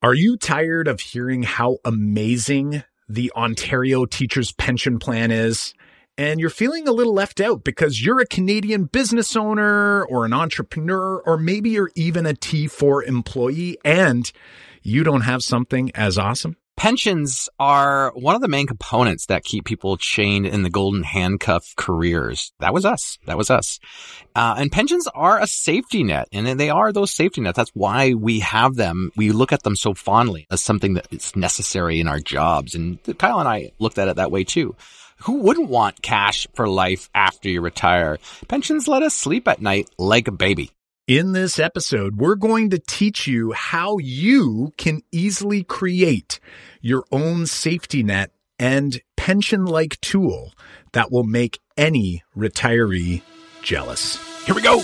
Are you tired of hearing how amazing the Ontario Teachers Pension Plan is? And you're feeling a little left out because you're a Canadian business owner or an entrepreneur, or maybe you're even a T4 employee and you don't have something as awesome? Pensions are one of the main components that keep people chained in the golden handcuff careers. That was us. That was us. Uh, and pensions are a safety net and they are those safety nets. That's why we have them. We look at them so fondly as something that is necessary in our jobs. And Kyle and I looked at it that way too. Who wouldn't want cash for life after you retire? Pensions let us sleep at night like a baby. In this episode, we're going to teach you how you can easily create your own safety net and pension like tool that will make any retiree jealous. Here we go.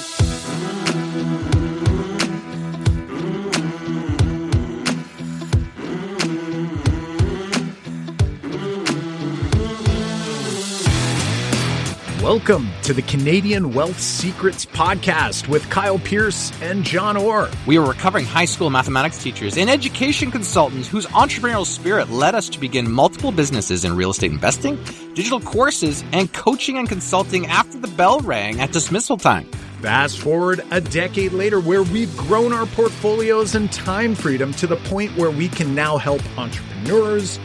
Welcome to the Canadian Wealth Secrets Podcast with Kyle Pearce and Jon Orr. We are recovering high school mathematics teachers and education consultants whose entrepreneurial spirit led us to begin multiple businesses in real estate investing, digital courses, and coaching and consulting after the bell rang at dismissal time. Fast forward a decade later, where we've grown our portfolios and time freedom to the point where we can now help entrepreneurs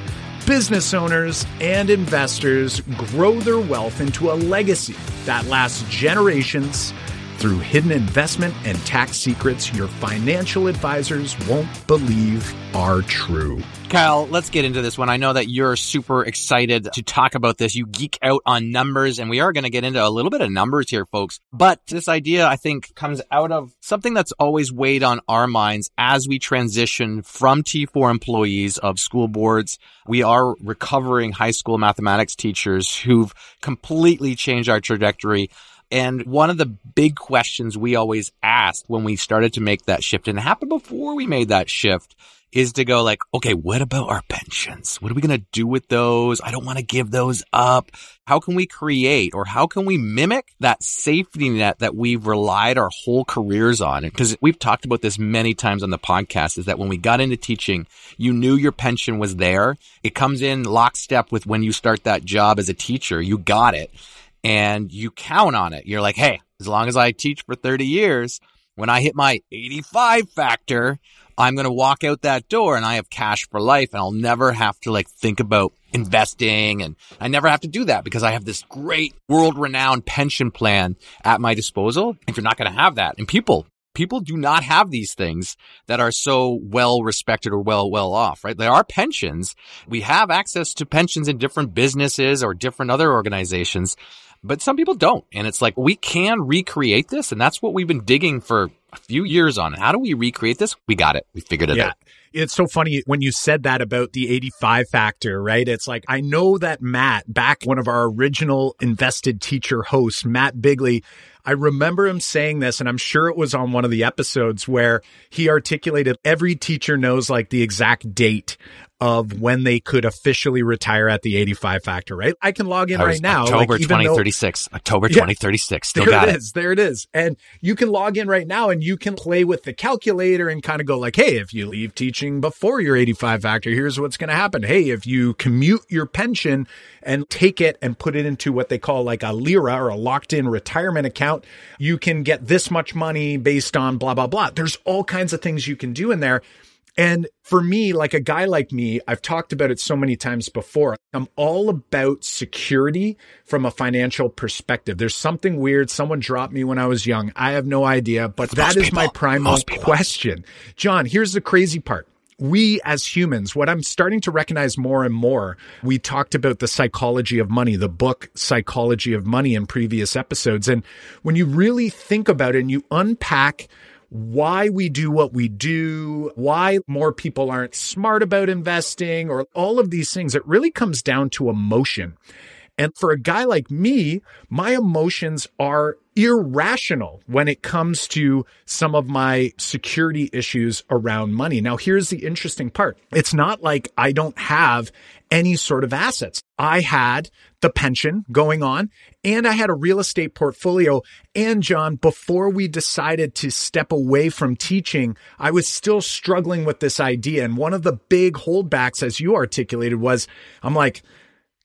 business owners and investors grow their wealth into a legacy that lasts generations through hidden investment and tax secrets your financial advisors won't believe are true. Kyle, let's get into this one. I know that you're super excited to talk about this. You geek out on numbers and we are going to get into a little bit of numbers here, folks. But this idea, I think, comes out of something that's always weighed on our minds as we transition from T4 employees of school boards. We are recovering high school mathematics teachers who've completely changed our trajectory and one of the big questions we always asked when we started to make that shift, and it happened before we made that shift, is to go like, okay, what about our pensions? What are we going to do with those? I don't want to give those up. How can we create or how can we mimic that safety net that we've relied our whole careers on? Because we've talked about this many times on the podcast is that when we got into teaching, you knew your pension was there. It comes in lockstep with when you start that job as a teacher. You got it and you count on it. You're like, hey, as long as I teach for 30 years, when I hit my 85 factor, I'm going to walk out that door and I have cash for life and I'll never have to like think about investing and I never have to do that because I have this great world renowned pension plan at my disposal. If you're not going to have that and people, people do not have these things that are so well respected or well, well off, right? There are pensions. We have access to pensions in different businesses or different other organizations but some people don't. And it's like, we can recreate this. And that's what we've been digging for a few years on. How do we recreate this? We got it. We figured it yeah. out. It's so funny when you said that about the 85 factor, right? It's like, I know that Matt, back one of our original invested teacher hosts, Matt Bigley, I remember him saying this, and I'm sure it was on one of the episodes where he articulated every teacher knows like the exact date of when they could officially retire at the 85 factor, right? I can log in right now. October like, 2036. Though, October 2036. Still there got it is. There it is. And you can log in right now and you can play with the calculator and kind of go like, Hey, if you leave teaching before your 85 factor, here's what's going to happen. Hey, if you commute your pension and take it and put it into what they call like a LIRA or a locked in retirement account, you can get this much money based on blah, blah, blah. There's all kinds of things you can do in there. And for me, like a guy like me, I've talked about it so many times before. I'm all about security from a financial perspective. There's something weird. Someone dropped me when I was young. I have no idea, but that is my primal question. Jon, here's the crazy part we as humans, what I'm starting to recognize more and more, we talked about the psychology of money, the book Psychology of Money in previous episodes. And when you really think about it and you unpack why we do what we do, why more people aren't smart about investing, or all of these things. It really comes down to emotion. And for a guy like me, my emotions are irrational when it comes to some of my security issues around money. Now, here's the interesting part. It's not like I don't have any sort of assets. I had the pension going on and I had a real estate portfolio. And Jon, before we decided to step away from teaching, I was still struggling with this idea. And one of the big holdbacks, as you articulated, was I'm like,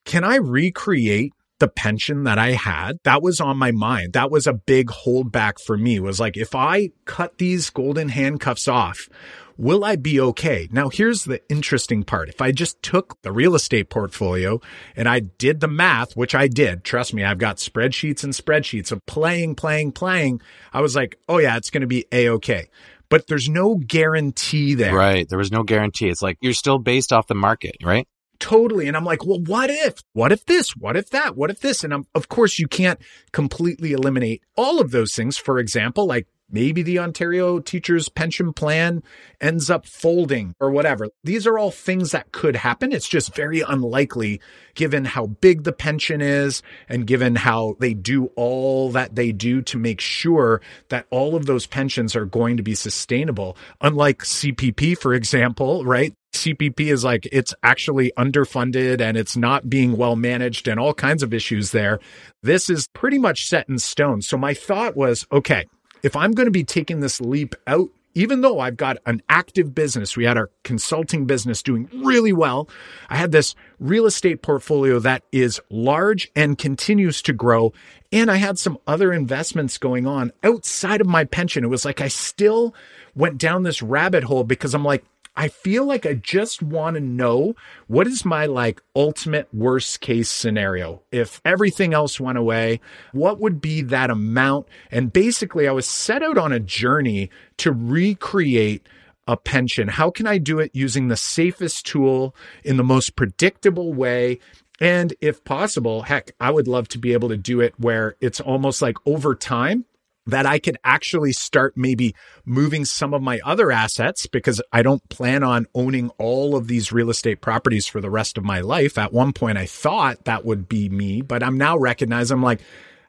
can I recreate the pension that I had? That was on my mind. That was a big holdback for me was like, if I cut these golden handcuffs off, will I be okay? Now, here's the interesting part. If I just took the real estate portfolio and I did the math, which I did, trust me, I've got spreadsheets and spreadsheets of playing, playing, playing. I was like, oh yeah, it's going to be a okay. But there's no guarantee there. Right. There was no guarantee. It's like you're still based off the market, right? Totally. And I'm like, well, what if? What if this? What if that? What if this? And I'm, of course, you can't completely eliminate all of those things. For example, like Maybe the Ontario teachers pension plan ends up folding or whatever. These are all things that could happen. It's just very unlikely given how big the pension is and given how they do all that they do to make sure that all of those pensions are going to be sustainable. Unlike CPP, for example, right? CPP is like it's actually underfunded and it's not being well managed and all kinds of issues there. This is pretty much set in stone. So my thought was, okay, if I'm going to be taking this leap out, even though I've got an active business, we had our consulting business doing really well. I had this real estate portfolio that is large and continues to grow. And I had some other investments going on outside of my pension. It was like I still went down this rabbit hole because I'm like, I feel like I just want to know what is my like ultimate worst case scenario. If everything else went away, what would be that amount? And basically, I was set out on a journey to recreate a pension. How can I do it using the safest tool in the most predictable way? And if possible, heck, I would love to be able to do it where it's almost like over time that I could actually start maybe moving some of my other assets because I don't plan on owning all of these real estate properties for the rest of my life. At one point, I thought that would be me, but I'm now recognizing I'm like,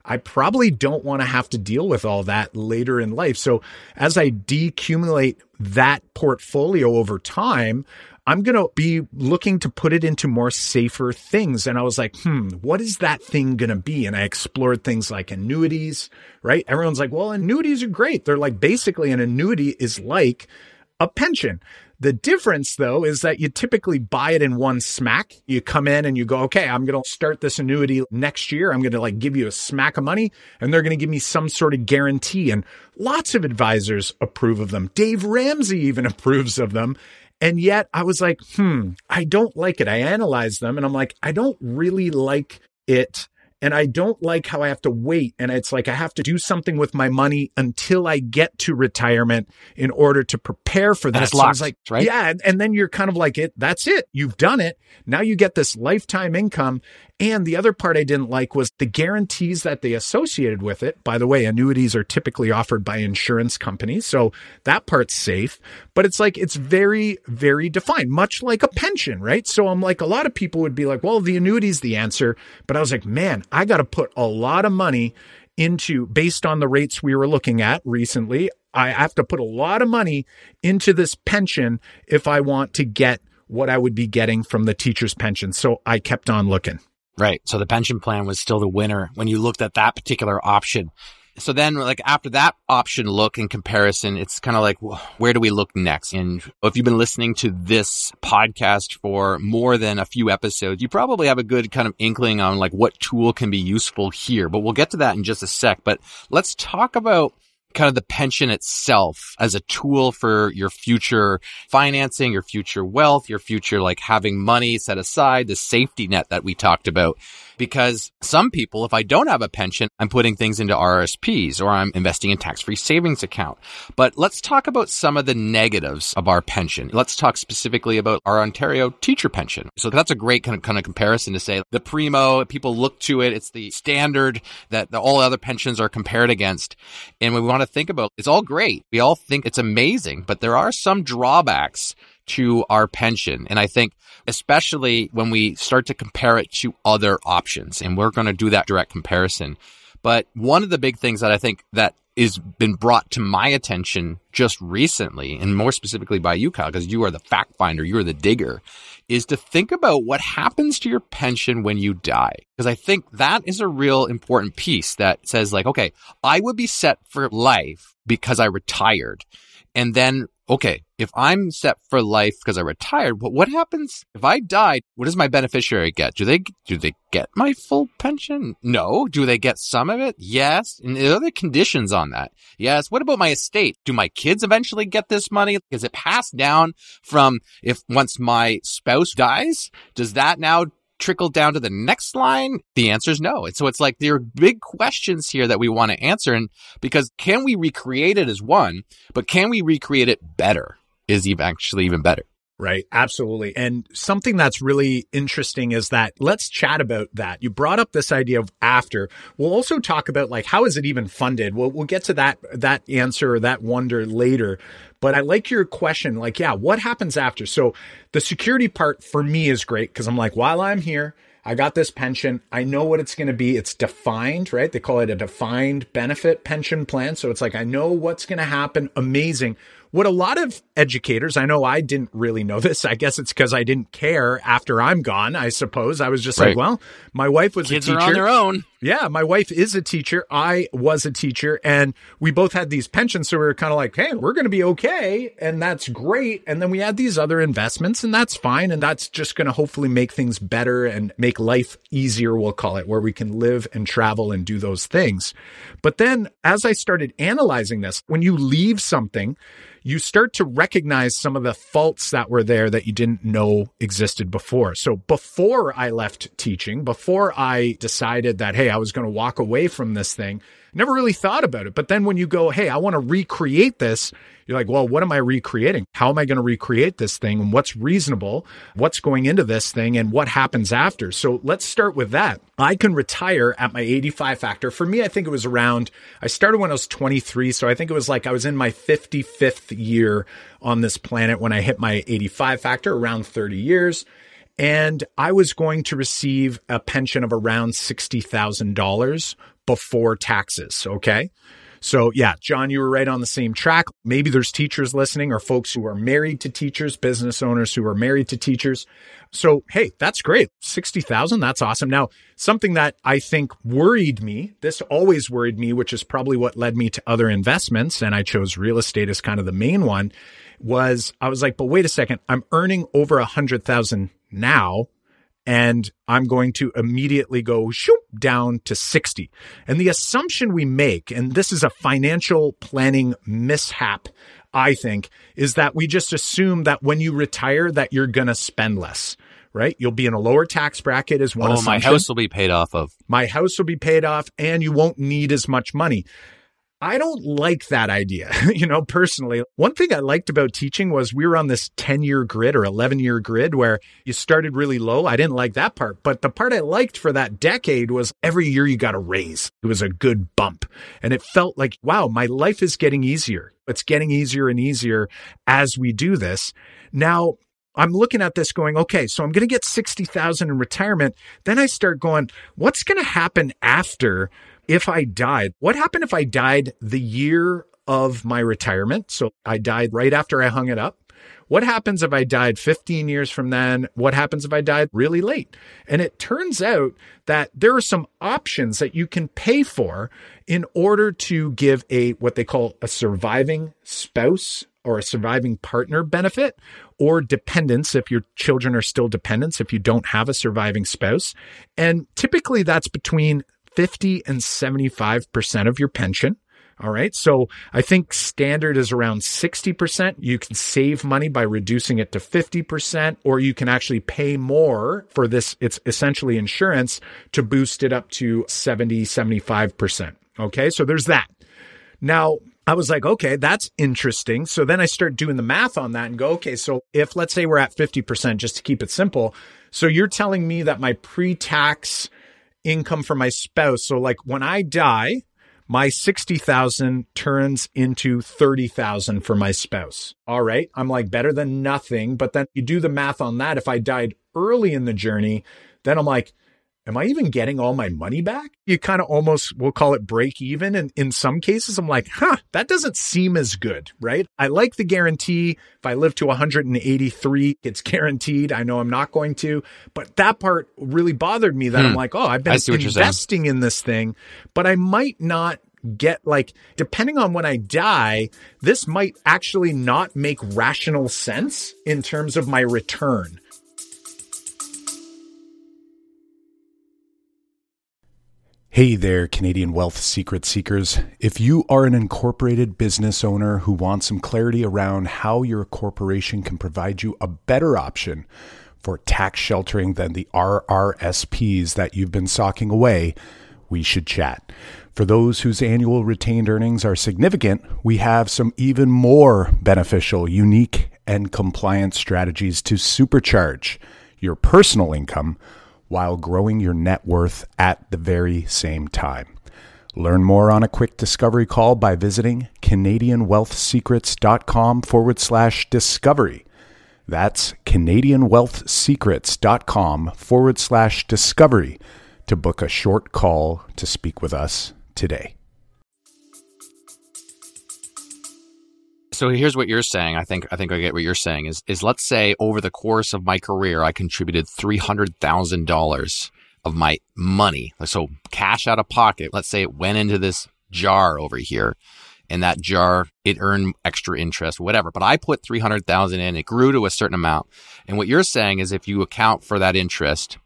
I probably don't want to have to deal with all that later in life. So as I decumulate that portfolio over time, I'm going to be looking to put it into more safer things. And I was like, hmm, what is that thing going to be? And I explored things like annuities, right? Everyone's like, well, annuities are great. They're like basically an annuity is like a pension. The difference though is that you typically buy it in one smack. You come in and you go, okay, I'm going to start this annuity next year. I'm going to like give you a smack of money and they're going to give me some sort of guarantee. And lots of advisors approve of them. Dave Ramsey even approves of them. And yet I was like, hmm, I don't like it. I analyzed them and I'm like, I don't really like it and I don't like how I have to wait. And it's like I have to do something with my money until I get to retirement in order to prepare for that. And so locked, like, right? Yeah. And then you're kind of like it. That's it. You've done it. Now you get this lifetime income. And the other part I didn't like was the guarantees that they associated with it. By the way, annuities are typically offered by insurance companies. So that part's safe, but it's like, it's very, very defined, much like a pension, right? So I'm like, a lot of people would be like, well, the annuity is the answer. But I was like, man, I got to put a lot of money into based on the rates we were looking at recently. I have to put a lot of money into this pension if I want to get what I would be getting from the teacher's pension. So I kept on looking. Right. So the pension plan was still the winner when you looked at that particular option. So then, like after that option look in comparison, it's kind of like, where do we look next? And if you've been listening to this podcast for more than a few episodes, you probably have a good kind of inkling on like what tool can be useful here. But we'll get to that in just a sec. But let's talk about kind of the pension itself as a tool for your future financing, your future wealth, your future like having money set aside, the safety net that we talked about because some people, if I don't have a pension, I'm putting things into RSPs or I'm investing in tax-free savings account. But let's talk about some of the negatives of our pension. Let's talk specifically about our Ontario teacher pension. So that's a great kind of, kind of comparison to say the primo, people look to it. It's the standard that the, all other pensions are compared against. And we want to think about, it's all great. We all think it's amazing, but there are some drawbacks to our pension. And I think especially when we start to compare it to other options, and we're going to do that direct comparison. But one of the big things that I think that is been brought to my attention just recently, and more specifically by you, Kyle, because you are the fact finder, you are the digger, is to think about what happens to your pension when you die. Because I think that is a real important piece that says, like, okay, I would be set for life because I retired. And then okay, if I'm set for life because I retired, but what happens if I die? What does my beneficiary get? Do they do they get my full pension? No. Do they get some of it? Yes. And are there conditions on that? Yes. What about my estate? Do my kids eventually get this money? Is it passed down from if once my spouse dies? Does that now trickle down to the next line? The answer is no. And so it's like there are big questions here that we want to answer. And because can we recreate it as one, but can we recreate it better is even actually even better. Right. Absolutely. And something that's really interesting is that let's chat about that. You brought up this idea of after. We'll also talk about like, how is it even funded? We'll, we'll get to that, that answer or that wonder later. But I like your question. Like, yeah, what happens after? So the security part for me is great because I'm like, while I'm here, I got this pension. I know what it's going to be. It's defined, right? They call it a defined benefit pension plan. So it's like, I know what's going to happen. Amazing. What a lot of educators, I know I didn't really know this. I guess it's because I didn't care after I'm gone. I suppose I was just right. like, well, my wife was Kids a teacher. Are on their own. Yeah, my wife is a teacher. I was a teacher, and we both had these pensions. So we were kind of like, hey, we're going to be okay, and that's great. And then we had these other investments, and that's fine. And that's just going to hopefully make things better and make life easier, we'll call it, where we can live and travel and do those things. But then as I started analyzing this, when you leave something, you start to recognize some of the faults that were there that you didn't know existed before. So before I left teaching, before I decided that, hey, I was going to walk away from this thing, never really thought about it. But then when you go, hey, I want to recreate this, you're like, well, what am I recreating? How am I going to recreate this thing? And what's reasonable? What's going into this thing? And what happens after? So let's start with that. I can retire at my 85 factor. For me, I think it was around, I started when I was 23. So I think it was like I was in my 55th year on this planet when I hit my 85 factor, around 30 years and I was going to receive a pension of around $60,000 before taxes. Okay. So yeah, Jon, you were right on the same track. Maybe there's teachers listening or folks who are married to teachers, business owners who are married to teachers. So, hey, that's great. 60,000. That's awesome. Now, something that I think worried me, this always worried me, which is probably what led me to other investments. And I chose real estate as kind of the main one was I was like, but wait a second, I'm earning over a hundred thousand now and I'm going to immediately go shoop down to 60. And the assumption we make, and this is a financial planning mishap, I think, is that we just assume that when you retire that you're going to spend less. Right? You'll be in a lower tax bracket as one oh, assumption. my house will be paid off of. My house will be paid off and you won't need as much money. I don't like that idea, you know, personally. One thing I liked about teaching was we were on this 10 year grid or 11 year grid where you started really low. I didn't like that part, but the part I liked for that decade was every year you got a raise. It was a good bump and it felt like, wow, my life is getting easier. It's getting easier and easier as we do this. Now, I'm looking at this going, okay, so I'm going to get 60,000 in retirement. Then I start going, what's going to happen after if I died, what happened if I died the year of my retirement? So I died right after I hung it up. What happens if I died 15 years from then? What happens if I died really late? And it turns out that there are some options that you can pay for in order to give a what they call a surviving spouse or a surviving partner benefit or dependents if your children are still dependents if you don't have a surviving spouse. And typically that's between 50 and 75% of your pension. All right. So I think standard is around 60%. You can save money by reducing it to 50%, or you can actually pay more for this. It's essentially insurance to boost it up to 70, 75%. Okay. So there's that. Now, I was like, okay, that's interesting. So then I start doing the math on that and go, okay, so if let's say we're at 50%, just to keep it simple. So you're telling me that my pre tax income for my spouse. So like when I die, my 60,000 turns into 30,000 for my spouse. All right. I'm like better than nothing. But then you do the math on that. If I died early in the journey, then I'm like, am I even getting all my money back? You kind of almost we'll call it break even. And in some cases, I'm like, huh, that doesn't seem as good, right? I like the guarantee. If I live to 183, it's guaranteed. I know I'm not going to, but that part really bothered me that hmm. I'm like, oh, I've been investing in this thing, but I might not get like depending on when I die, this might actually not make rational sense in terms of my return. Hey there, Canadian wealth secret seekers. If you are an incorporated business owner who wants some clarity around how your corporation can provide you a better option for tax sheltering than the RRSPs that you've been socking away, we should chat. For those whose annual retained earnings are significant, we have some even more beneficial, unique, and compliant strategies to supercharge your personal income while growing your net worth at the very same time. Learn more on a quick discovery call by visiting CanadianWealthSecrets.com forward slash discovery. That's CanadianWealthSecrets.com forward slash discovery to book a short call to speak with us today. So here's what you're saying. I think I think I get what you're saying is is let's say over the course of my career I contributed three hundred thousand dollars of my money, so cash out of pocket. Let's say it went into this jar over here, and that jar it earned extra interest, whatever. But I put three hundred thousand in, it grew to a certain amount. And what you're saying is if you account for that interest,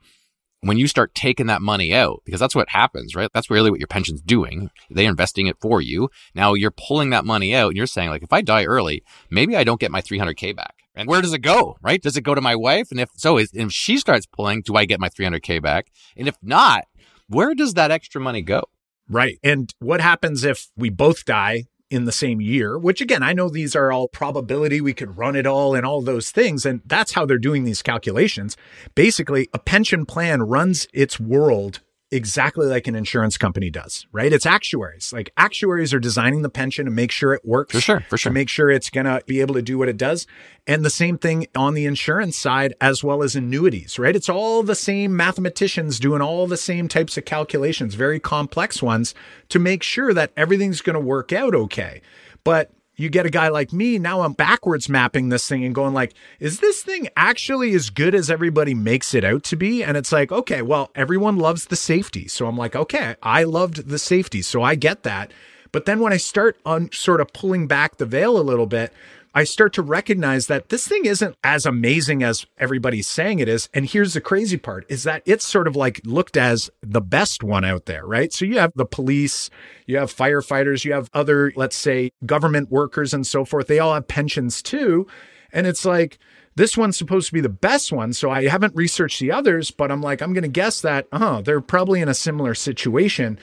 when you start taking that money out, because that's what happens, right? That's really what your pension's doing. They're investing it for you. Now you're pulling that money out and you're saying, like, if I die early, maybe I don't get my 300K back. And where does it go, right? Does it go to my wife? And if so, if she starts pulling, do I get my 300K back? And if not, where does that extra money go? Right. And what happens if we both die in the same year, which again, I know these are all probability. We could run it all and all those things. And that's how they're doing these calculations. Basically, a pension plan runs its world exactly like an insurance company does, right? It's actuaries. Like actuaries are designing the pension to make sure it works. For sure, for sure. To make sure it's going to be able to do what it does. And the same thing on the insurance side as well as annuities, right? It's all the same mathematicians doing all the same types of calculations, very complex ones to make sure that everything's going to work out okay. But you get a guy like me now i'm backwards mapping this thing and going like is this thing actually as good as everybody makes it out to be? And it's like okay well everyone loves the safety. So i'm like okay i loved the safety. So i get that. But then when i start on sort of pulling back the veil a little bit I start to recognize that this thing isn't as amazing as everybody's saying it is. And here's the crazy part is that it's sort of like looked as the best one out there, right? So you have the police, you have firefighters, you have other, let's say, government workers and so forth. They all have pensions too. And it's like, this one's supposed to be the best one. So I haven't researched the others, but I'm like, I'm going to guess that, oh, they're probably in a similar situation.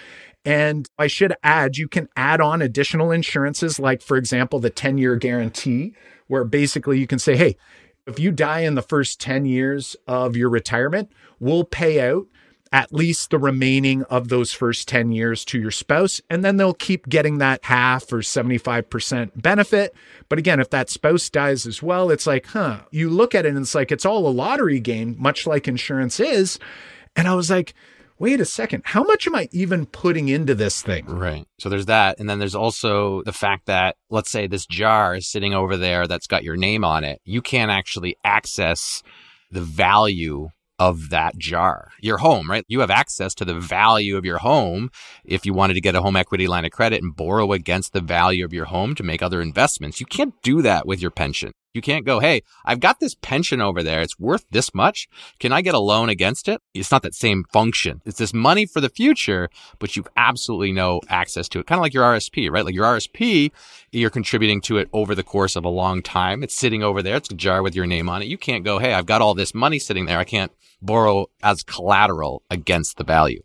And I should add, you can add on additional insurances, like, for example, the 10 year guarantee, where basically you can say, hey, if you die in the first 10 years of your retirement, we'll pay out at least the remaining of those first 10 years to your spouse. And then they'll keep getting that half or 75% benefit. But again, if that spouse dies as well, it's like, huh, you look at it and it's like, it's all a lottery game, much like insurance is. And I was like, wait a second, how much am I even putting into this thing? Right. So there's that. And then there's also the fact that, let's say this jar is sitting over there that's got your name on it. You can't actually access the value of that jar. Your home, right? You have access to the value of your home if you wanted to get a home equity line of credit and borrow against the value of your home to make other investments. You can't do that with your pension. You can't go, hey, I've got this pension over there. It's worth this much. Can I get a loan against it? It's not that same function. It's this money for the future, but you've absolutely no access to it. Kind of like your RSP, right? Like your RSP, you're contributing to it over the course of a long time. It's sitting over there. It's a jar with your name on it. You can't go, hey, I've got all this money sitting there. I can't borrow as collateral against the value.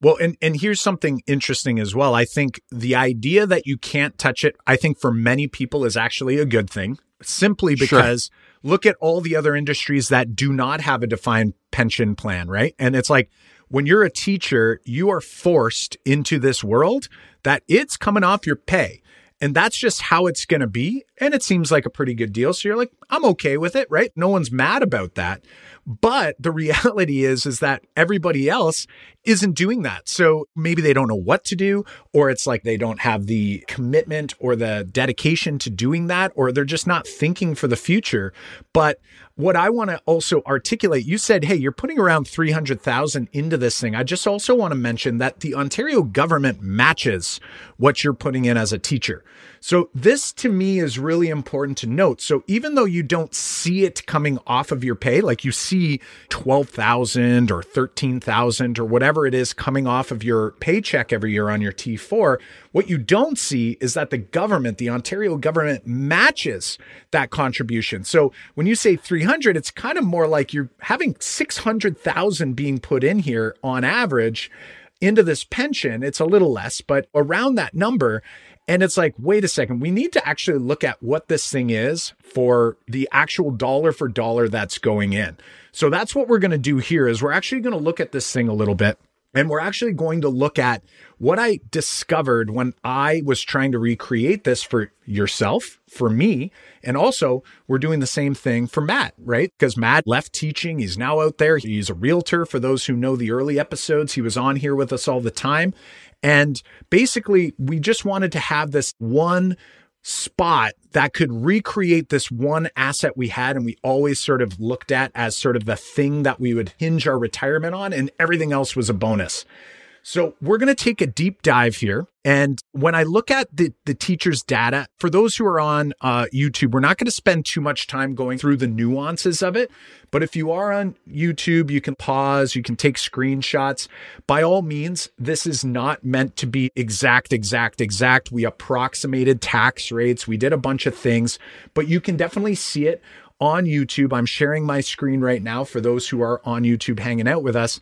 Well, and, and here's something interesting as well. I think the idea that you can't touch it, I think for many people is actually a good thing simply because sure. look at all the other industries that do not have a defined pension plan, right? And it's like when you're a teacher, you are forced into this world that it's coming off your pay. And that's just how it's going to be. and it seems like a pretty good deal. So you're like, I'm okay with it, right? No one's mad about that. But the reality is, is that everybody else isn't doing that. So maybe they don't know what to do, or it's like they don't have the commitment or the dedication to doing that, or they're just not thinking for the future. But what I want to also articulate, you said, hey, you're putting around 300,000 into this thing. I just also want to mention that the Ontario government matches what you're putting in as a teacher. So this to me is really important to note. So even though you don't see it coming off of your pay, like you see 12,000 or 13,000 or whatever it is coming off of your paycheck every year on your T4, what you don't see is that the government, the Ontario government matches that contribution. So when you say 300, it's kind of more like you're having 600,000 being put in here on average into this pension. It's a little less, but around that number. And it's like, wait a second, we need to actually look at what this thing is for the actual dollar for dollar that's going in. So that's what we're going to do here is we're actually going to look at this thing a little bit and we're actually going to look at what I discovered when I was trying to recreate this for yourself, for me, and also we're doing the same thing for Matt, right? Because Matt left teaching. He's now out there. He's a realtor. For those who know the early episodes, he was on here with us all the time. And basically, we just wanted to have this one spot that could recreate this one asset we had and we always sort of looked at as sort of the thing that we would hinge our retirement on and everything else was a bonus. So we're going to take a deep dive here. And when I look at the, the teacher's data, for those who are on uh, YouTube, we're not going to spend too much time going through the nuances of it. But if you are on YouTube, you can pause, you can take screenshots. By all means, this is not meant to be exact, exact, exact. We approximated tax rates, we did a bunch of things, but you can definitely see it on YouTube. I'm sharing my screen right now for those who are on YouTube hanging out with us.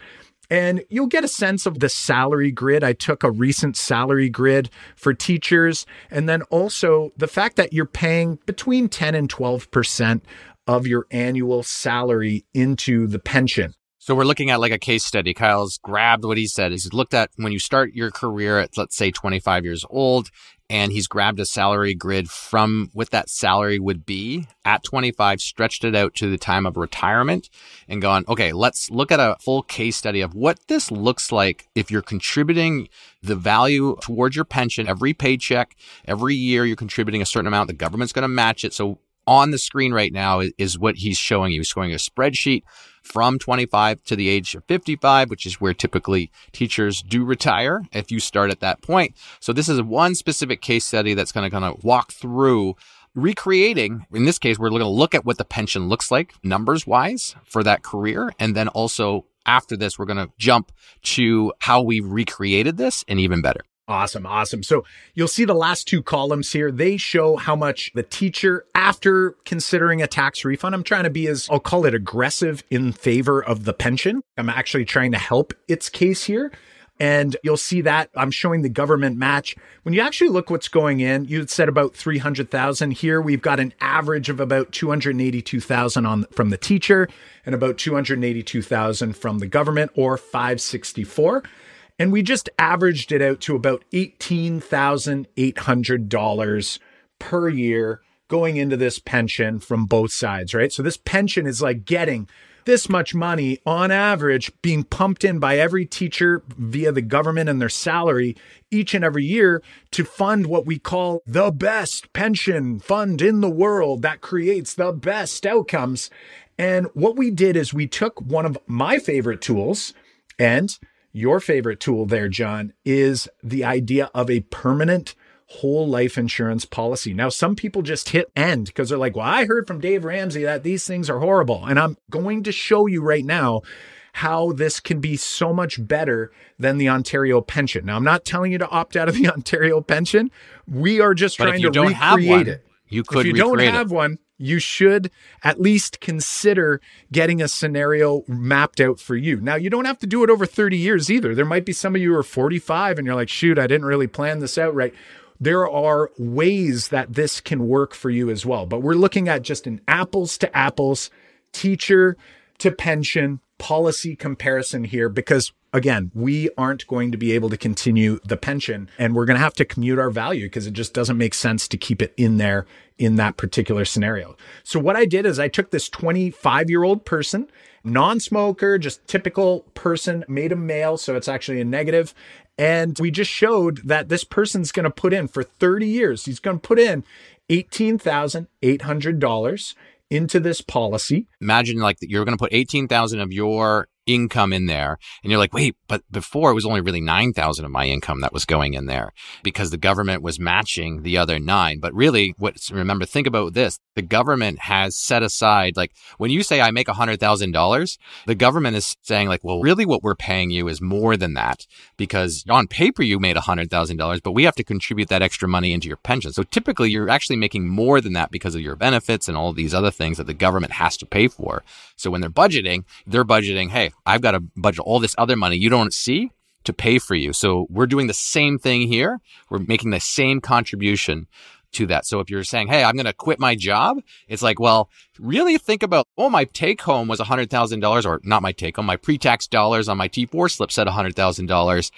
And you'll get a sense of the salary grid. I took a recent salary grid for teachers. And then also the fact that you're paying between 10 and 12% of your annual salary into the pension. So we're looking at like a case study. Kyle's grabbed what he said. He's looked at when you start your career at, let's say, 25 years old, and he's grabbed a salary grid from what that salary would be at 25, stretched it out to the time of retirement, and gone, okay, let's look at a full case study of what this looks like if you're contributing the value towards your pension every paycheck, every year you're contributing a certain amount. The government's going to match it. So on the screen right now is, is what he's showing you. He's showing a spreadsheet from 25 to the age of 55, which is where typically teachers do retire if you start at that point. So this is one specific case study that's going to kind of walk through recreating. In this case, we're going to look at what the pension looks like numbers wise for that career. And then also after this, we're going to jump to how we recreated this and even better. Awesome. Awesome. So you'll see the last two columns here. They show how much the teacher, after considering a tax refund, I'm trying to be as, I'll call it aggressive in favor of the pension. I'm actually trying to help its case here. And you'll see that I'm showing the government match. When you actually look what's going in, you'd said about 300,000 here. We've got an average of about 282,000 on from the teacher and about 282,000 from the government or 564. And we just averaged it out to about $18,800 per year going into this pension from both sides, right? So this pension is like getting this much money on average being pumped in by every teacher via the government and their salary each and every year to fund what we call the best pension fund in the world that creates the best outcomes. And what we did is we took one of my favorite tools and your favorite tool there, Jon, is the idea of a permanent whole life insurance policy. Now, some people just hit end because they're like, well, I heard from Dave Ramsey that these things are horrible. And I'm going to show you right now how this can be so much better than the Ontario pension. Now, I'm not telling you to opt out of the Ontario pension. We are just but trying to recreate one, it. You could if you don't have it. one, you should at least consider getting a scenario mapped out for you. Now, you don't have to do it over 30 years either. There might be some of you who are 45 and you're like, shoot, I didn't really plan this out right. There are ways that this can work for you as well. But we're looking at just an apples to apples, teacher to pension policy comparison here because again, we aren't going to be able to continue the pension and we're going to have to commute our value because it just doesn't make sense to keep it in there in that particular scenario. So what I did is I took this 25 year old person, non-smoker, just typical person, made a male. So it's actually a negative. And we just showed that this person's going to put in for 30 years. He's going to put in $18,800 into this policy. Imagine like that you're going to put 18,000 of your income in there. And you're like, wait, but before it was only really 9,000 of my income that was going in there because the government was matching the other nine. But really what, remember, think about this. The government has set aside, like when you say I make $100,000, the government is saying like, well, really what we're paying you is more than that because on paper you made $100,000, but we have to contribute that extra money into your pension. So typically you're actually making more than that because of your benefits and all these other things that the government has to pay for. So when they're budgeting, they're budgeting, hey, I've got to budget all this other money you don't see to pay for you. So we're doing the same thing here. We're making the same contribution to that. So if you're saying, Hey, I'm going to quit my job, it's like, well, really think about, oh, my take home was $100,000 or not my take home, my pre-tax dollars on my T4 slip said $100,000.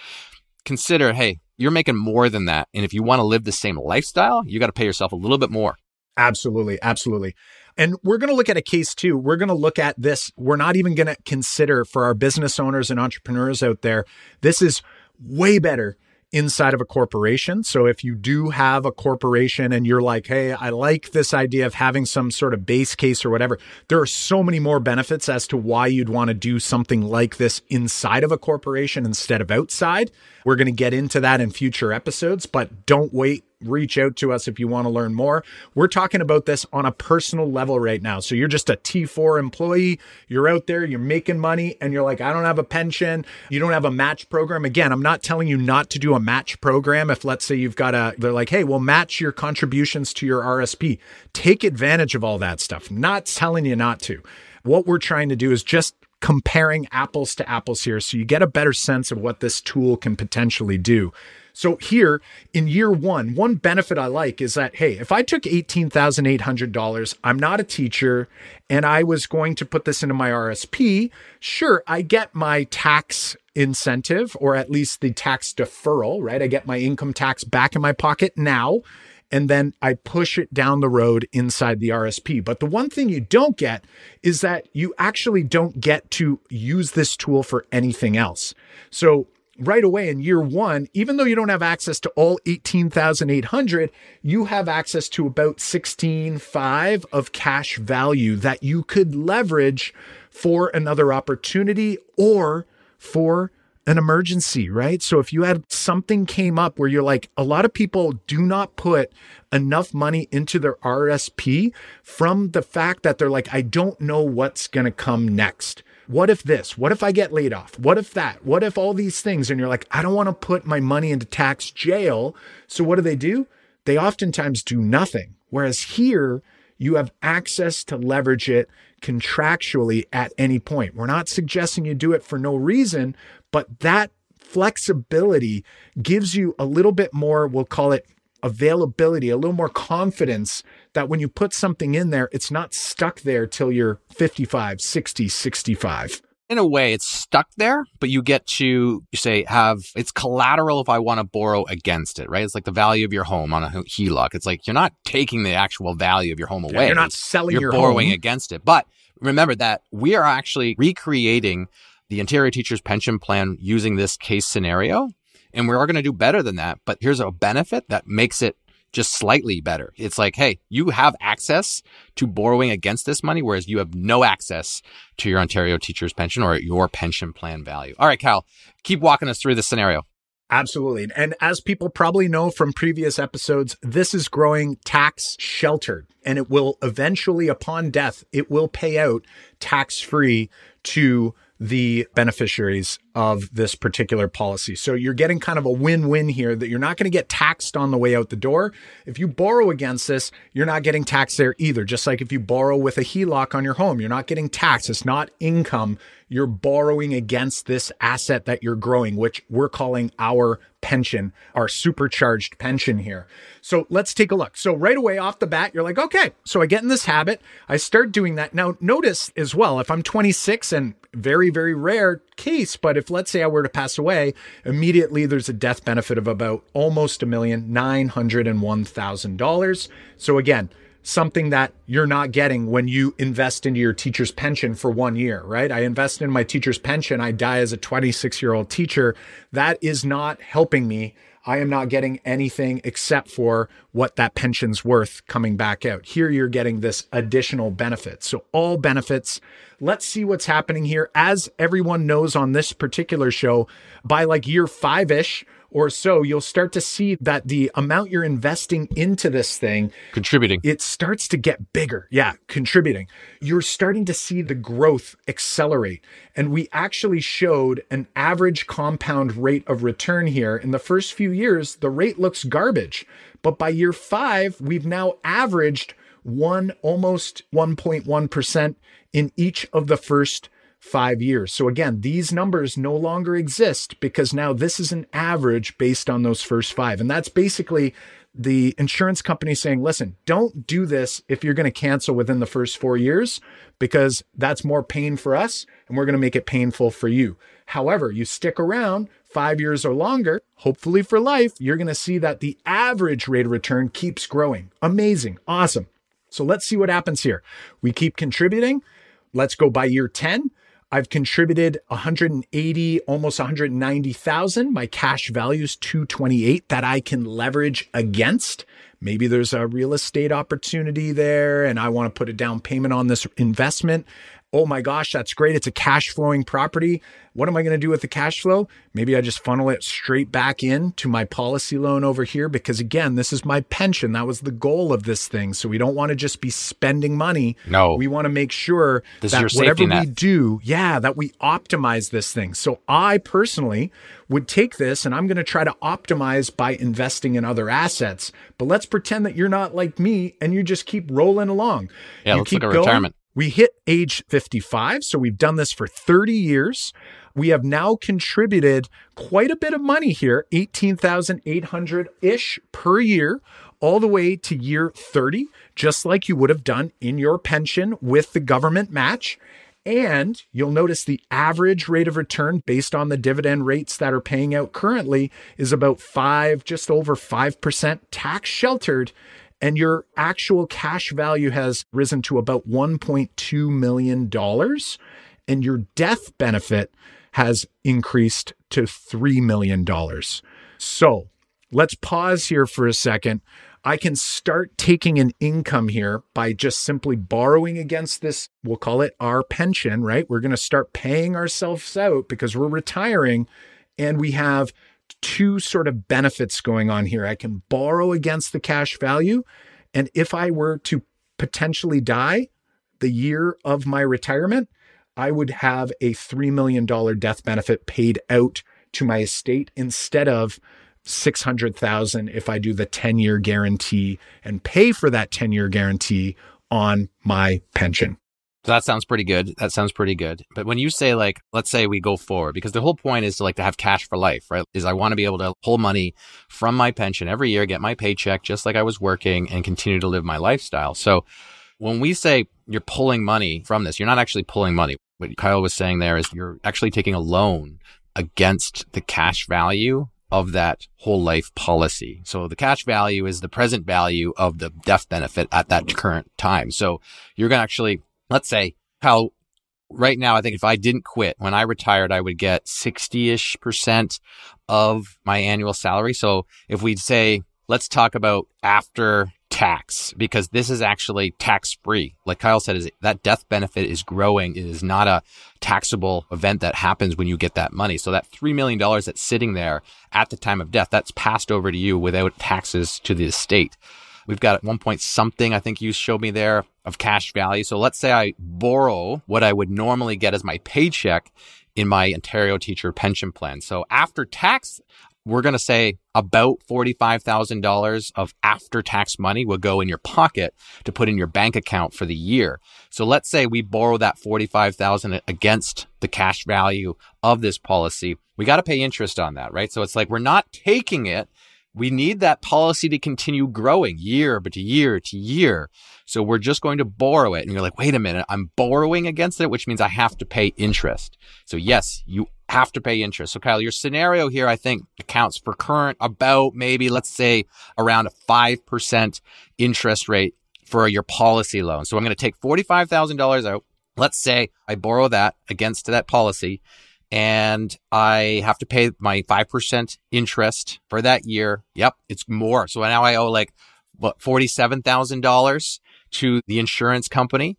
Consider, Hey, you're making more than that. And if you want to live the same lifestyle, you got to pay yourself a little bit more. Absolutely. Absolutely. And we're going to look at a case too. We're going to look at this. We're not even going to consider for our business owners and entrepreneurs out there. This is way better inside of a corporation. So if you do have a corporation and you're like, hey, I like this idea of having some sort of base case or whatever, there are so many more benefits as to why you'd want to do something like this inside of a corporation instead of outside. We're going to get into that in future episodes, but don't wait reach out to us if you want to learn more. We're talking about this on a personal level right now. So you're just a T4 employee, you're out there, you're making money, and you're like, I don't have a pension, you don't have a match program. Again, I'm not telling you not to do a match program. If let's say you've got a, they're like, hey, we'll match your contributions to your RSP. Take advantage of all that stuff. Not telling you not to. What we're trying to do is just comparing apples to apples here so you get a better sense of what this tool can potentially do. So here in year one, one benefit I like is that, hey, if I took $18,800, I'm not a teacher, and I was going to put this into my RSP, sure, I get my tax incentive or at least the tax deferral, right? I get my income tax back in my pocket now and then I push it down the road inside the RSP. But the one thing you don't get is that you actually don't get to use this tool for anything else. So right away in year one, even though you don't have access to all 18,800, you have access to about 16.5 of cash value that you could leverage for another opportunity or for an emergency, right? So if you had something came up where you're like, a lot of people do not put enough money into their RSP from the fact that they're like, I don't know what's going to come next. What if this? What if I get laid off? What if that? What if all these things? And you're like, I don't want to put my money into tax jail. So what do they do? They oftentimes do nothing. Whereas here, you have access to leverage it contractually at any point. We're not suggesting you do it for no reason, but that flexibility gives you a little bit more, we'll call it availability, a little more confidence that when you put something in there, it's not stuck there till you're 55, 60, 65 in a way it's stuck there but you get to say have it's collateral if i want to borrow against it right it's like the value of your home on a heloc it's like you're not taking the actual value of your home away you're not selling your home. you're your borrowing home. against it but remember that we are actually recreating the ontario teachers pension plan using this case scenario and we are going to do better than that but here's a benefit that makes it just slightly better. It's like, hey, you have access to borrowing against this money, whereas you have no access to your Ontario teacher's pension or your pension plan value. All right, Cal, keep walking us through the scenario. Absolutely. And as people probably know from previous episodes, this is growing tax sheltered and it will eventually, upon death, it will pay out tax free to the beneficiaries of this particular policy. So you're getting kind of a win-win here that you're not going to get taxed on the way out the door. If you borrow against this, you're not getting taxed there either. Just like if you borrow with a HELOC on your home, you're not getting taxed. It's not income. You're borrowing against this asset that you're growing, which we're calling our pension, our supercharged pension here. So let's take a look. So right away off the bat, you're like, okay, so I get in this habit. I start doing that. Now notice as well, if I'm 26 and very, very rare case, but if let's say I were to pass away, immediately there's a death benefit of about almost a million, nine hundred and one thousand dollars. So again, something that you're not getting when you invest into your teacher's pension for one year, right? I invest in my teacher's pension. I die as a 26 year old teacher. That is not helping me. I am not getting anything except for what that pension's worth coming back out. Here you're getting this additional benefit. So all benefits. Let's see what's happening here. As everyone knows on this particular show, by like year five ish, or so, you'll start to see that the amount you're investing into this thing contributing, it starts to get bigger. Yeah, contributing. You're starting to see the growth accelerate. And we actually showed an average compound rate of return here. In the first few years, the rate looks garbage. But by year five, we've now averaged one almost 1.1% in each of the first five years. So again, these numbers no longer exist because now this is an average based on those first five. And that's basically the insurance company saying, listen, don't do this if you're going to cancel within the first four years because that's more pain for us and we're going to make it painful for you. However, you stick around five years or longer, hopefully for life, you're going to see that the average rate of return keeps growing. Amazing. Awesome. So let's see what happens here. We keep contributing. Let's go by year 10. I've contributed 180, almost 190,000. My cash value is 228 that I can leverage against. Maybe there's a real estate opportunity there and I want to put a down payment on this investment oh my gosh, that's great. It's a cash flowing property. What am I going to do with the cash flow? Maybe I just funnel it straight back in to my policy loan over here because again, this is my pension. That was the goal of this thing. So we don't want to just be spending money. No. We want to make sure this that whatever we do, yeah, that we optimize this thing. So I personally would take this and I'm going to try to optimize by investing in other assets. But let's pretend that you're not like me and you just keep rolling along. Yeah, you let's keep look at going. retirement. We hit age 55, so we've done this for 30 years. We have now contributed quite a bit of money here, 18,800 ish per year, all the way to year 30, just like you would have done in your pension with the government match. And you'll notice the average rate of return based on the dividend rates that are paying out currently is about five, just over 5% tax sheltered and your actual cash value has risen to about $1.2 million, and your death benefit has increased to $3 million. So let's pause here for a second. I can start taking an income here by just simply borrowing against this. We'll call it our pension, right? We're going to start paying ourselves out because we're retiring and we have two sort of benefits going on here. I can borrow against the cash value. And if I were to potentially die the year of my retirement, I would have a $3 million death benefit paid out to my estate instead of 600,000 if I do the 10 year guarantee and pay for that 10 year guarantee on my pension. So that sounds pretty good. That sounds pretty good. But when you say like, let's say we go forward, because the whole point is to like to have cash for life, right? Is I want to be able to pull money from my pension every year, get my paycheck just like I was working and continue to live my lifestyle. So when we say you're pulling money from this, you're not actually pulling money. What Kyle was saying there is you're actually taking a loan against the cash value of that whole life policy. So the cash value is the present value of the death benefit at that current time. So you're going to actually let's say how right now, I think if I didn't quit when I retired, I would get 60 ish percent of my annual salary. So if we'd say, let's talk about after tax because this is actually tax free. Like Kyle said, is that death benefit is growing. It is not a taxable event that happens when you get that money. So that $3 million that's sitting there at the time of death, that's passed over to you without taxes to the estate. We've got at one point something, I think you showed me there of cash value. So let's say I borrow what I would normally get as my paycheck in my Ontario teacher pension plan. So after tax, we're going to say about $45,000 of after tax money will go in your pocket to put in your bank account for the year. So let's say we borrow that 45,000 against the cash value of this policy. We got to pay interest on that, right? So it's like we're not taking it we need that policy to continue growing year to year to year. So we're just going to borrow it. And you're like, wait a minute, I'm borrowing against it, which means I have to pay interest. So yes, you have to pay interest. So Kyle, your scenario here, I think accounts for current about maybe, let's say around a 5% interest rate for your policy loan. So I'm going to take $45,000 out. Let's say I borrow that against that policy and I have to pay my 5% interest for that year. Yep. It's more. So now I owe like what, $47,000 to the insurance company.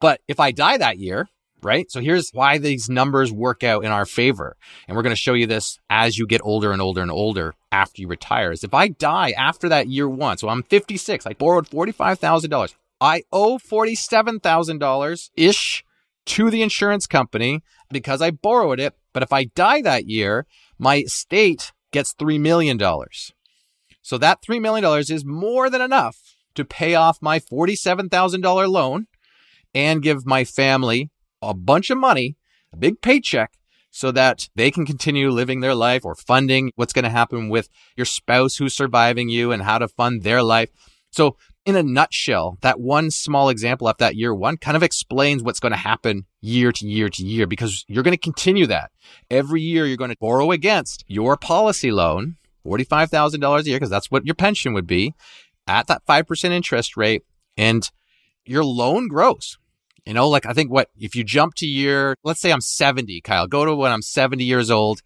But if I die that year, right? So here's why these numbers work out in our favor. And we're going to show you this as you get older and older and older after you retire. Is if I die after that year one, so I'm 56, I borrowed $45,000. I owe $47,000 ish to the insurance company because I borrowed it. But if I die that year, my state gets $3 million. So that $3 million is more than enough to pay off my $47,000 loan and give my family a bunch of money, a big paycheck, so that they can continue living their life or funding what's going to happen with your spouse who's surviving you and how to fund their life. So, in a nutshell, that one small example of that year one kind of explains what's going to happen year to year to year because you're going to continue that. Every year, you're going to borrow against your policy loan, $45,000 a year, because that's what your pension would be at that 5% interest rate. And your loan grows. You know, like I think what if you jump to year, let's say I'm 70, Kyle, go to when I'm 70 years old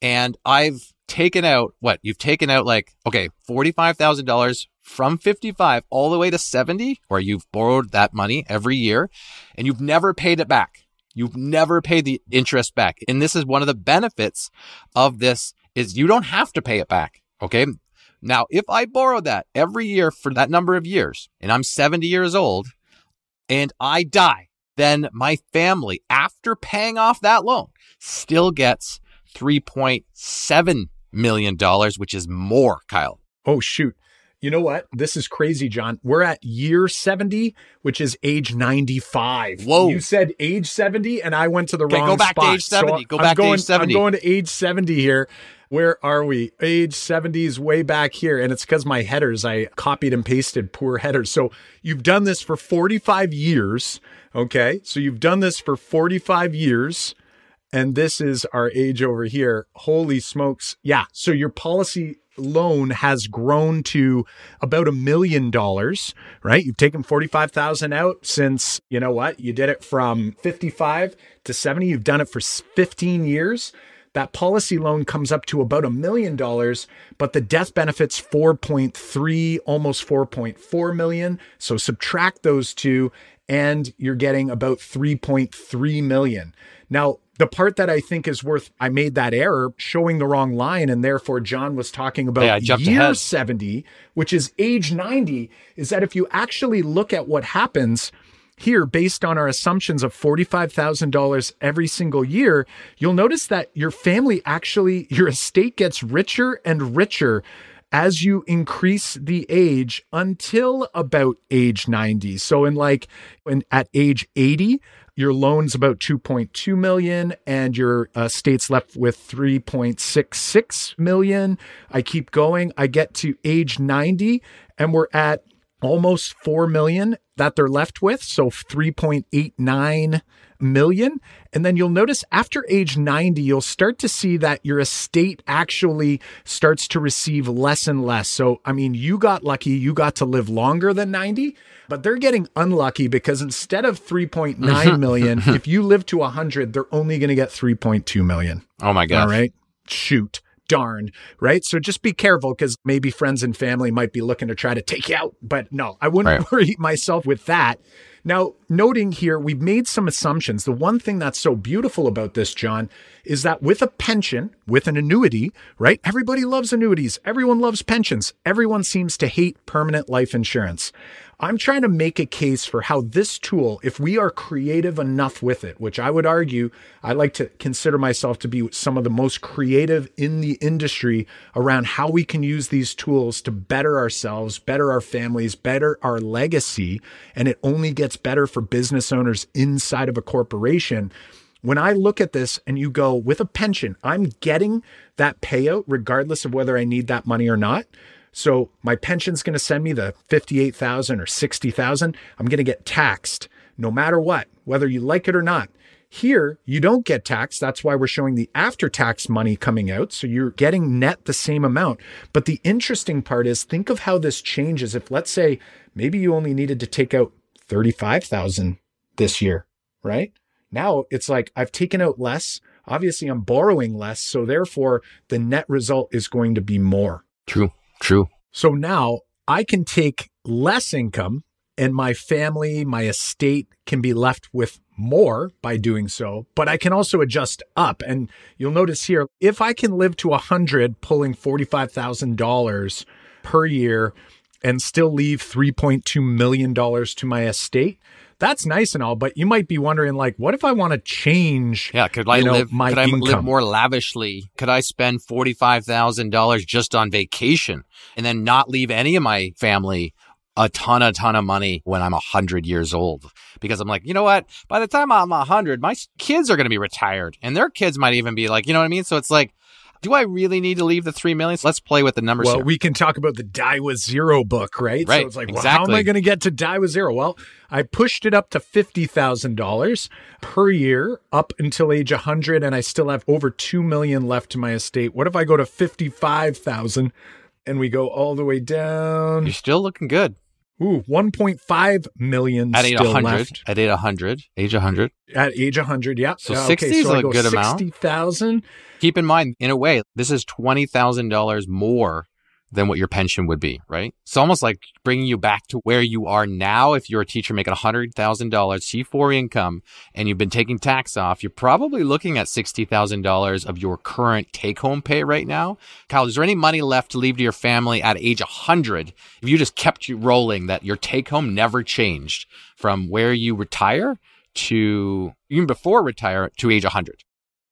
and I've taken out what you've taken out like, okay, $45,000 from 55 all the way to 70, where you've borrowed that money every year and you've never paid it back. You've never paid the interest back. And this is one of the benefits of this is you don't have to pay it back. Okay. Now, if I borrow that every year for that number of years and I'm 70 years old, and I die, then my family, after paying off that loan, still gets $3.7 million, which is more, Kyle. Oh, shoot. You know what? This is crazy, Jon. We're at year 70, which is age 95. Whoa. You said age 70, and I went to the okay, wrong go back spot. to age 70. So go I'm back going, to age 70. I'm going to age 70 here. Where are we? Age 70 is way back here. And it's because my headers, I copied and pasted poor headers. So you've done this for 45 years. Okay. So you've done this for 45 years. And this is our age over here. Holy smokes. Yeah. So your policy loan has grown to about a million dollars, right? You've taken 45,000 out since, you know what? You did it from 55 to 70. You've done it for 15 years that policy loan comes up to about a million dollars, but the death benefit's 4.3, almost 4.4 million. So subtract those two, and you're getting about 3.3 million. Now, the part that I think is worth, I made that error showing the wrong line, and therefore Jon was talking about yeah, year ahead. 70, which is age 90, is that if you actually look at what happens, here, based on our assumptions of $45,000 every single year, you'll notice that your family actually, your estate gets richer and richer as you increase the age until about age 90. So in like in, at age 80, your loan's about 2.2 million and your uh, state's left with 3.66 million. I keep going. I get to age 90 and we're at almost 4 million that they're left with so 3.89 million and then you'll notice after age 90 you'll start to see that your estate actually starts to receive less and less so i mean you got lucky you got to live longer than 90 but they're getting unlucky because instead of 3.9 million if you live to 100 they're only going to get 3.2 million oh my god all right shoot darn, right? So just be careful because maybe friends and family might be looking to try to take you out. But no, I wouldn't right. worry myself with that. Now, noting here, we've made some assumptions. The one thing that's so beautiful about this, Jon, is that with a pension, with an annuity, right? Everybody loves annuities. Everyone loves pensions. Everyone seems to hate permanent life insurance. I'm trying to make a case for how this tool, if we are creative enough with it, which I would argue, I like to consider myself to be some of the most creative in the industry around how we can use these tools to better ourselves, better our families, better our legacy. And it only gets better for business owners inside of a corporation. When I look at this and you go with a pension, I'm getting that payout regardless of whether I need that money or not. So my pension's going to send me the 58,000 or 60,000. I'm going to get taxed no matter what, whether you like it or not. Here, you don't get taxed. That's why we're showing the after tax money coming out. So you're getting net the same amount. But the interesting part is think of how this changes. If let's say maybe you only needed to take out 35,000 this year, right? Now it's like I've taken out less. Obviously, I'm borrowing less. So therefore, the net result is going to be more. True. True. So now I can take less income and my family, my estate can be left with more by doing so, but I can also adjust up. And you'll notice here, if I can live to 100, pulling $45,000 per year and still leave $3.2 million to my estate, that's nice and all, but you might be wondering, like, what if I want to change? Yeah, could I you know, live? my could I income? live more lavishly? Could I spend forty five thousand dollars just on vacation and then not leave any of my family a ton, a ton of money when I'm a hundred years old? Because I'm like, you know what? By the time I'm a hundred, my kids are going to be retired, and their kids might even be like, you know what I mean? So it's like. Do I really need to leave the three millions? Let's play with the numbers Well, here. we can talk about the die with zero book, right? Right, So it's like, well, how am I going to get to die with zero? Well, I pushed it up to $50,000 per year up until age 100, and I still have over 2 million left to my estate. What if I go to 55,000 and we go all the way down? You're still looking good Ooh, 1.5 million at age still 100. left At age 100, age 100. at age 100. Yeah. So Yeah, 60 is a go good amount. 60,000. Keep in mind, in a way, this is twenty thousand dollars more than what your pension would be, right? It's almost like bringing you back to where you are now. If you're a teacher making hundred thousand dollars T4 income and you've been taking tax off, you're probably looking at sixty thousand dollars of your current take-home pay right now. Kyle, is there any money left to leave to your family at age hundred if you just kept you rolling that your take-home never changed from where you retire to even before retire to age hundred?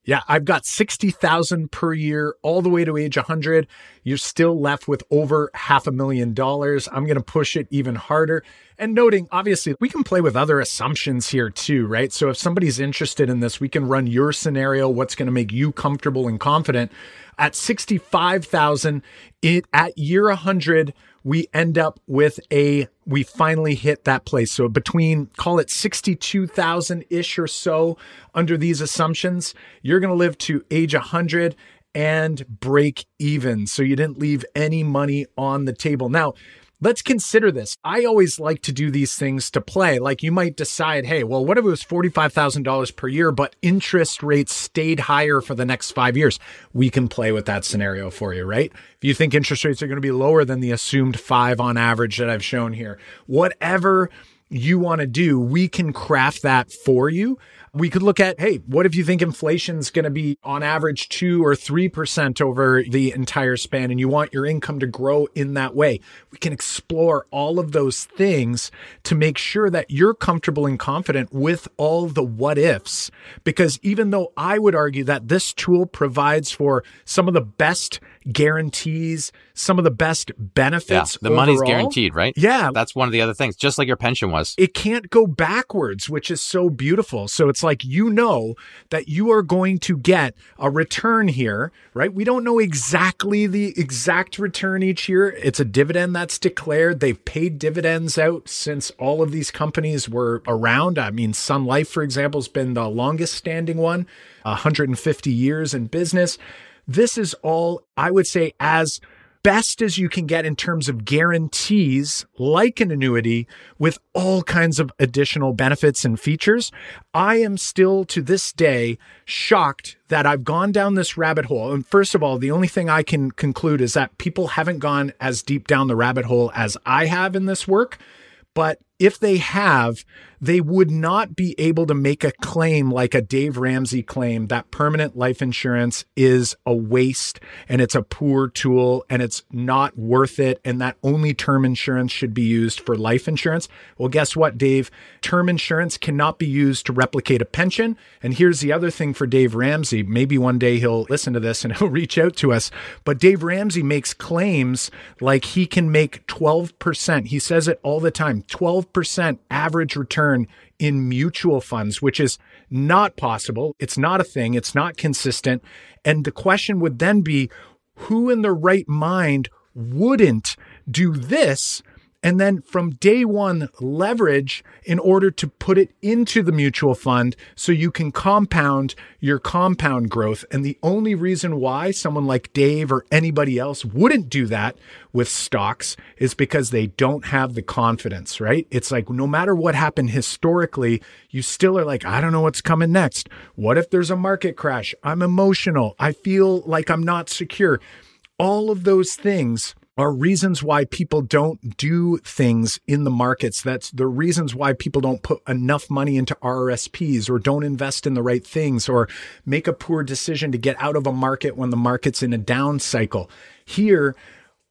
Yeah, I've got 60,000 per year all the way to age 100. You're still left with over half a million dollars. I'm going to push it even harder. And noting, obviously, we can play with other assumptions here too, right? So if somebody's interested in this, we can run your scenario, what's going to make you comfortable and confident. At 65,000, it at year 100, we end up with a we finally hit that place. So between call it 62,000 ish or so under these assumptions you're going to live to age 100 and break even. So you didn't leave any money on the table. Now Let's consider this. I always like to do these things to play. Like you might decide, hey, well, what if it was $45,000 per year, but interest rates stayed higher for the next five years? We can play with that scenario for you, right? If you think interest rates are going to be lower than the assumed five on average that I've shown here, whatever you want to do, we can craft that for you. We could look at, hey, what if you think inflation's going to be on average two or 3% over the entire span and you want your income to grow in that way? We can explore all of those things to make sure that you're comfortable and confident with all the what ifs. Because even though I would argue that this tool provides for some of the best guarantees, some of the best benefits. Yeah, the money's guaranteed, right? Yeah, That's one of the other things, just like your pension was. it can't go backwards, which is so beautiful. So it's like you know that you are going to get a return here, right? We don't know exactly the exact return each year. It's a dividend that's declared. They've paid dividends out since all of these companies were around. I mean, Sun Life, for example, has been the longest standing one, 150 years in business. This is all, I would say, as best as you can get in terms of guarantees, like an annuity, with all kinds of additional benefits and features. I am still to this day shocked that I've gone down this rabbit hole. And first of all, the only thing I can conclude is that people haven't gone as deep down the rabbit hole as I have in this work. But if they have, they would not be able to make a claim like a Dave Ramsey claim that permanent life insurance is a waste and it's a poor tool and it's not worth it and that only term insurance should be used for life insurance. Well, guess what, Dave? Term insurance cannot be used to replicate a pension. And here's the other thing for Dave Ramsey. Maybe one day he'll listen to this and he'll reach out to us. But Dave Ramsey makes claims like he can make 12%. He says it all the time 12% average return in mutual funds, which is not possible. It's not a thing, it's not consistent. And the question would then be who in their right mind wouldn't do this and then from day one leverage in order to put it into the mutual fund so you can compound your compound growth. And the only reason why someone like Dave or anybody else wouldn't do that with stocks is because they don't have the confidence, right? It's like no matter what happened historically, you still are like, I don't know what's coming next. What if there's a market crash? I'm emotional. I feel like I'm not secure. All of those things are reasons why people don't do things in the markets. That's the reasons why people don't put enough money into RRSPs or don't invest in the right things or make a poor decision to get out of a market when the market's in a down cycle. Here,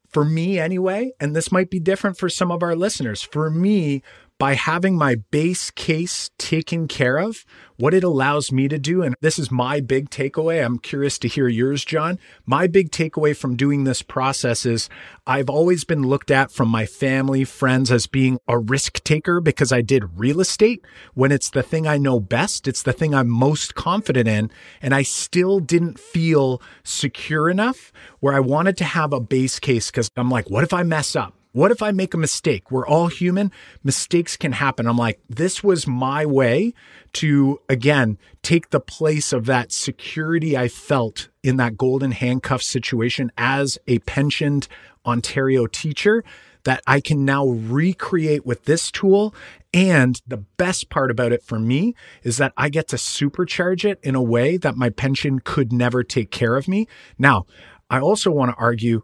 for me anyway, and this might be different for some of our listeners, for me, by having my base case taken care of, what it allows me to do, and this is my big takeaway. I'm curious to hear yours, Jon. My big takeaway from doing this process is I've always been looked at from my family, friends as being a risk taker because I did real estate when it's the thing I know best. It's the thing I'm most confident in. And I still didn't feel secure enough where I wanted to have a base case because I'm like, what if I mess up? What if I make a mistake? We're all human. Mistakes can happen. I'm like, this was my way to, again, take the place of that security I felt in that golden handcuff situation as a pensioned Ontario teacher that I can now recreate with this tool. And the best part about it for me is that I get to supercharge it in a way that my pension could never take care of me. Now, I also want to argue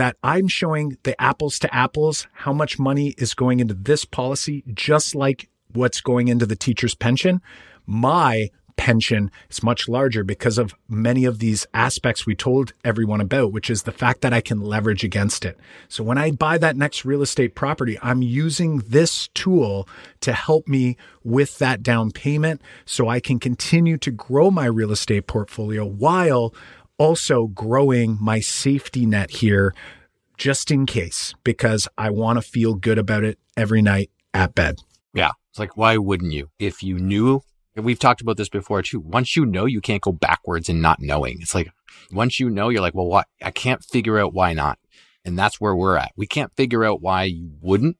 that I'm showing the apples to apples how much money is going into this policy, just like what's going into the teacher's pension. My pension is much larger because of many of these aspects we told everyone about, which is the fact that I can leverage against it. So when I buy that next real estate property, I'm using this tool to help me with that down payment so I can continue to grow my real estate portfolio while also growing my safety net here just in case because I want to feel good about it every night at bed. Yeah. It's like, why wouldn't you? If you knew, we've talked about this before too. Once you know, you can't go backwards in not knowing. It's like, once you know, you're like, well, what? I can't figure out why not. And that's where we're at. We can't figure out why you wouldn't,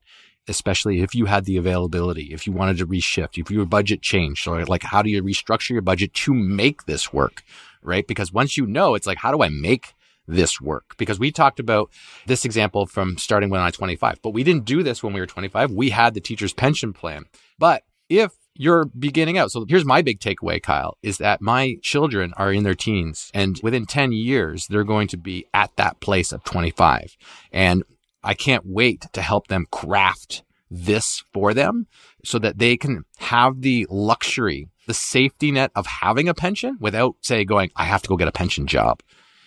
especially if you had the availability, if you wanted to reshift, if your budget changed, or like, how do you restructure your budget to make this work? Right? Because once you know, it's like, how do I make this work? Because we talked about this example from starting when I was 25, but we didn't do this when we were 25. We had the teacher's pension plan. But if you're beginning out. So here's my big takeaway, Kyle, is that my children are in their teens and within 10 years, they're going to be at that place of 25. And I can't wait to help them craft this for them so that they can have the luxury the safety net of having a pension without, say, going, I have to go get a pension job.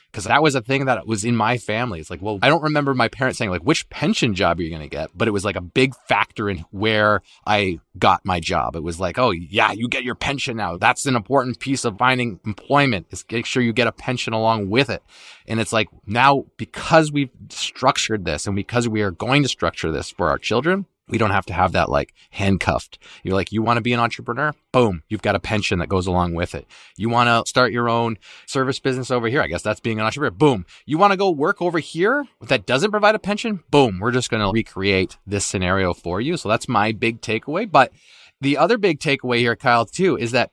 Because that was a thing that was in my family. It's like, well, I don't remember my parents saying, like, which pension job are you going to get? But it was like a big factor in where I got my job. It was like, oh, yeah, you get your pension now. That's an important piece of finding employment is make sure you get a pension along with it. And it's like now, because we've structured this and because we are going to structure this for our children, we don't have to have that like handcuffed. You're like, you want to be an entrepreneur? Boom. You've got a pension that goes along with it. You want to start your own service business over here? I guess that's being an entrepreneur. Boom. You want to go work over here that doesn't provide a pension? Boom. We're just going to recreate this scenario for you. So that's my big takeaway. But the other big takeaway here, Kyle, too, is that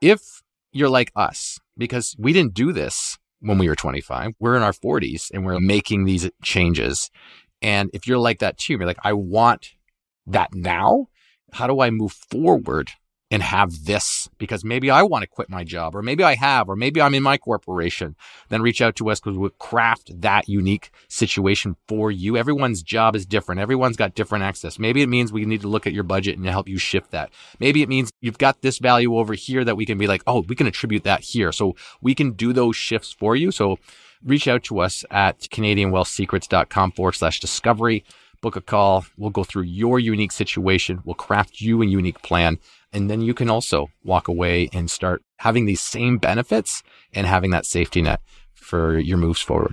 if you're like us, because we didn't do this when we were 25, we're in our 40s and we're making these changes. And if you're like that too, you're like, I want that now? How do I move forward and have this? Because maybe I want to quit my job, or maybe I have, or maybe I'm in my corporation. Then reach out to us because we'll craft that unique situation for you. Everyone's job is different. Everyone's got different access. Maybe it means we need to look at your budget and help you shift that. Maybe it means you've got this value over here that we can be like, oh, we can attribute that here. So we can do those shifts for you. So reach out to us at CanadianWealthSecrets.com forward slash discovery book a call. We'll go through your unique situation. We'll craft you a unique plan. And then you can also walk away and start having these same benefits and having that safety net for your moves forward.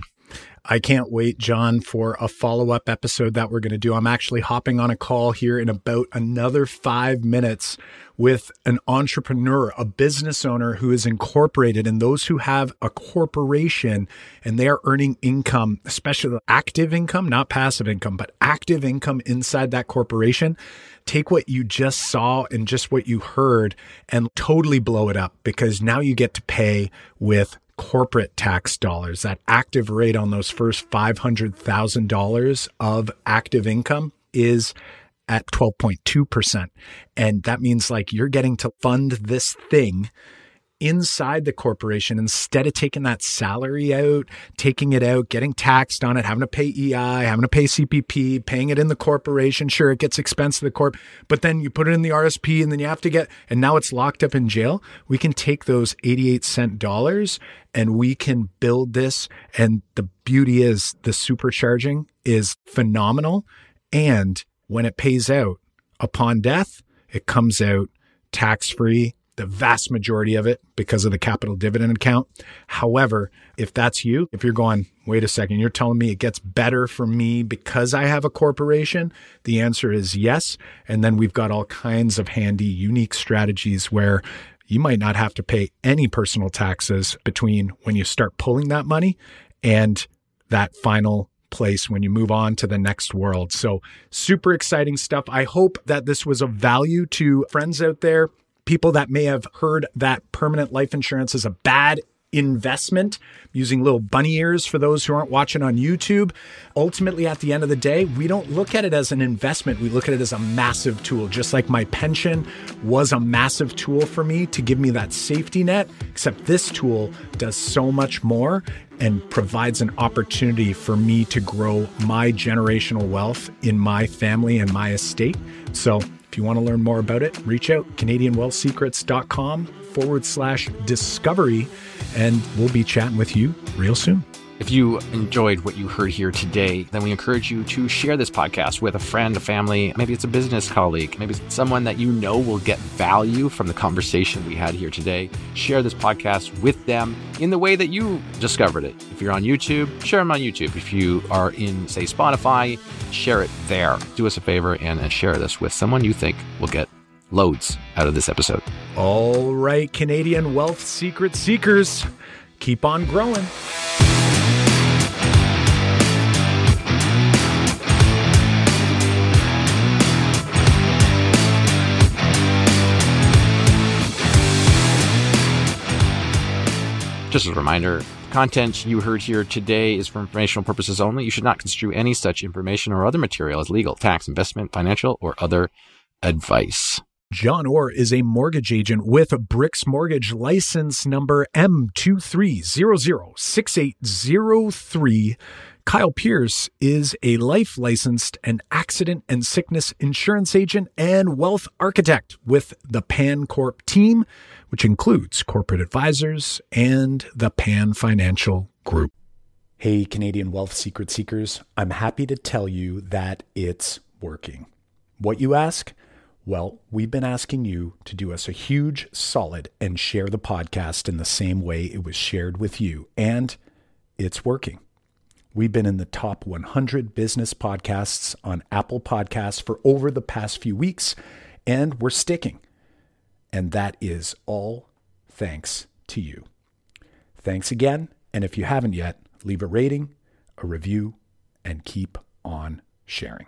I can't wait, Jon, for a follow up episode that we're going to do. I'm actually hopping on a call here in about another five minutes with an entrepreneur, a business owner who is incorporated, and those who have a corporation and they are earning income, especially active income, not passive income, but active income inside that corporation. Take what you just saw and just what you heard and totally blow it up because now you get to pay with corporate tax dollars, that active rate on those first $500,000 of active income is at 12.2%. And that means like you're getting to fund this thing inside the corporation instead of taking that salary out, taking it out, getting taxed on it, having to pay EI, having to pay CPP, paying it in the corporation. Sure, it gets expense to the corp, but then you put it in the RSP and then you have to get, and now it's locked up in jail. We can take those 88 cent dollars and we can build this. And the beauty is the supercharging is phenomenal. And when it pays out upon death, it comes out tax free the vast majority of it because of the capital dividend account. However, if that's you, if you're going, wait a second, you're telling me it gets better for me because I have a corporation, the answer is yes. And then we've got all kinds of handy, unique strategies where you might not have to pay any personal taxes between when you start pulling that money and that final place when you move on to the next world. So, super exciting stuff. I hope that this was of value to friends out there people that may have heard that permanent life insurance is a bad investment using little bunny ears for those who aren't watching on YouTube. Ultimately, at the end of the day, we don't look at it as an investment. We look at it as a massive tool, just like my pension was a massive tool for me to give me that safety net, except this tool does so much more and provides an opportunity for me to grow my generational wealth in my family and my estate. So, if you want to learn more about it, reach out CanadianWealthSecrets.com forward slash discovery, and we'll be chatting with you real soon. If you enjoyed what you heard here today, then we encourage you to share this podcast with a friend, a family, maybe it's a business colleague, maybe it's someone that you know will get value from the conversation we had here today. Share this podcast with them in the way that you discovered it. If you're on YouTube, share them on YouTube. If you are in, say, Spotify, share it there. Do us a favor and share this with someone you think will get loads out of this episode. All right, Canadian wealth secret seekers, keep on growing. Just as a reminder, the content you heard here today is for informational purposes only. You should not construe any such information or other material as legal, tax, investment, financial, or other advice. Jon Orr is a mortgage agent with a Bricks Mortgage license number M23006803. Kyle Pearce is a life licensed and accident and sickness insurance agent and wealth architect with the PanCorp team which includes corporate advisors and the Pan Financial Group. Hey, Canadian Wealth Secret Seekers, I'm happy to tell you that it's working. What you ask? Well, we've been asking you to do us a huge solid and share the podcast in the same way it was shared with you, and it's working. We've been in the top 100 business podcasts on Apple Podcasts for over the past few weeks, and we're sticking. And that is all thanks to you. Thanks again. And if you haven't yet, leave a rating, a review, and keep on sharing.